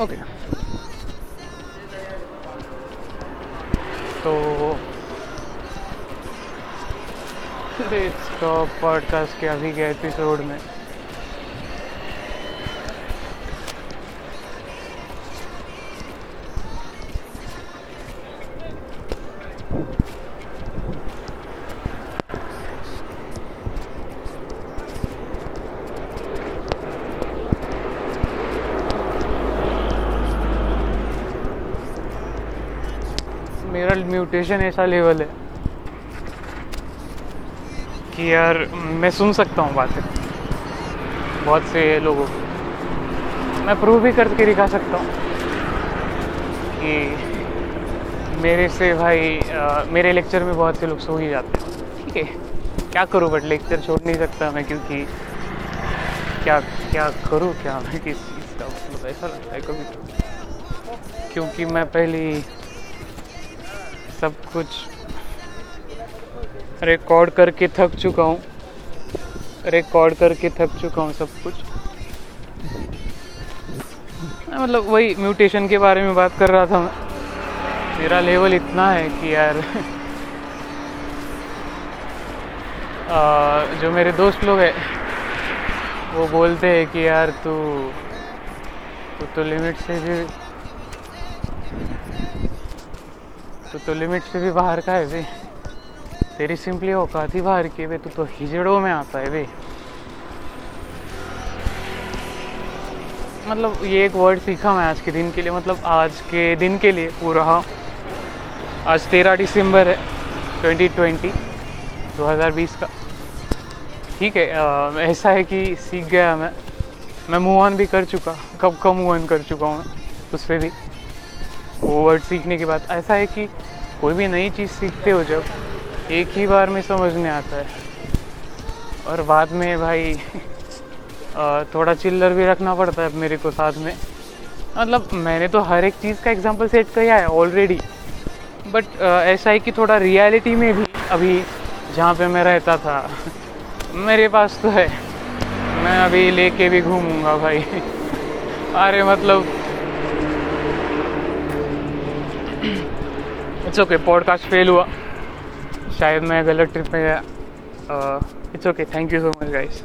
Okay तो stop podcast के अभी के एपिसोड में मेरा म्यूटेशन ऐसा लेवल है कि यार मैं सुन सकता हूँ बातें। बहुत से लोगों को। मैं प्रूव भी करके दिखा सकता हूँ कि मेरे से भाई आ, मेरे लेक्चर में बहुत से लोग सो ही जाते हैं। ठीक है क्या करूँ? बट लेक्चर छोड़ नहीं सकता मैं क्योंकि क्या क्या करूँ? क्या मैं किस चीज़ का मतलब ऐसा लगता है कभी क्योंकि मैं पहली सब कुछ रिकॉर्ड करके थक चुका हूँ। रिकॉर्ड करके थक चुका हूँ सब कुछ। मतलब वही म्यूटेशन के बारे में बात कर रहा था मैं। मेरा लेवल इतना है कि यार आ, जो मेरे दोस्त लोग हैं वो बोलते हैं कि यार तू तू तो लिमिट से भी तू तो लिमिट से भी बाहर का है वे। तेरी सिंपली औकात ही बाहर की वे। तू तो हिजड़ों में आता है वे। मतलब ये एक वर्ड सीखा मैं आज के दिन के लिए मतलब आज के दिन के लिए पूरा हाँ। आज तेरह दिसंबर है 2020 2020 का। ठीक है आ, ऐसा है कि सीख गया मैं। मैं मूव ऑन भी कर चुका कब कब मूव ऑन कर चुका हूँ उस पर भी। वो वर्ड सीखने के बाद। ऐसा है कि कोई भी नई चीज़ सीखते हो जब, एक ही बार में समझ में आता है। और बाद में भाई थोड़ा चिल्लर भी रखना पड़ता है मेरे को साथ में। मतलब मैंने तो हर एक चीज़ का एग्जांपल सेट किया है ऑलरेडी बट ऐसा है कि थोड़ा रियलिटी में भी अभी जहाँ पे मैं रहता था, मेरे पास तो है। मैं अभी लेके भी घूमूँगा भाई। अरे मतलब इट्स ओके पॉडकास्ट फेल हुआ। शायद मैं गलत ट्रिप में गया। It's okay thank you so much guys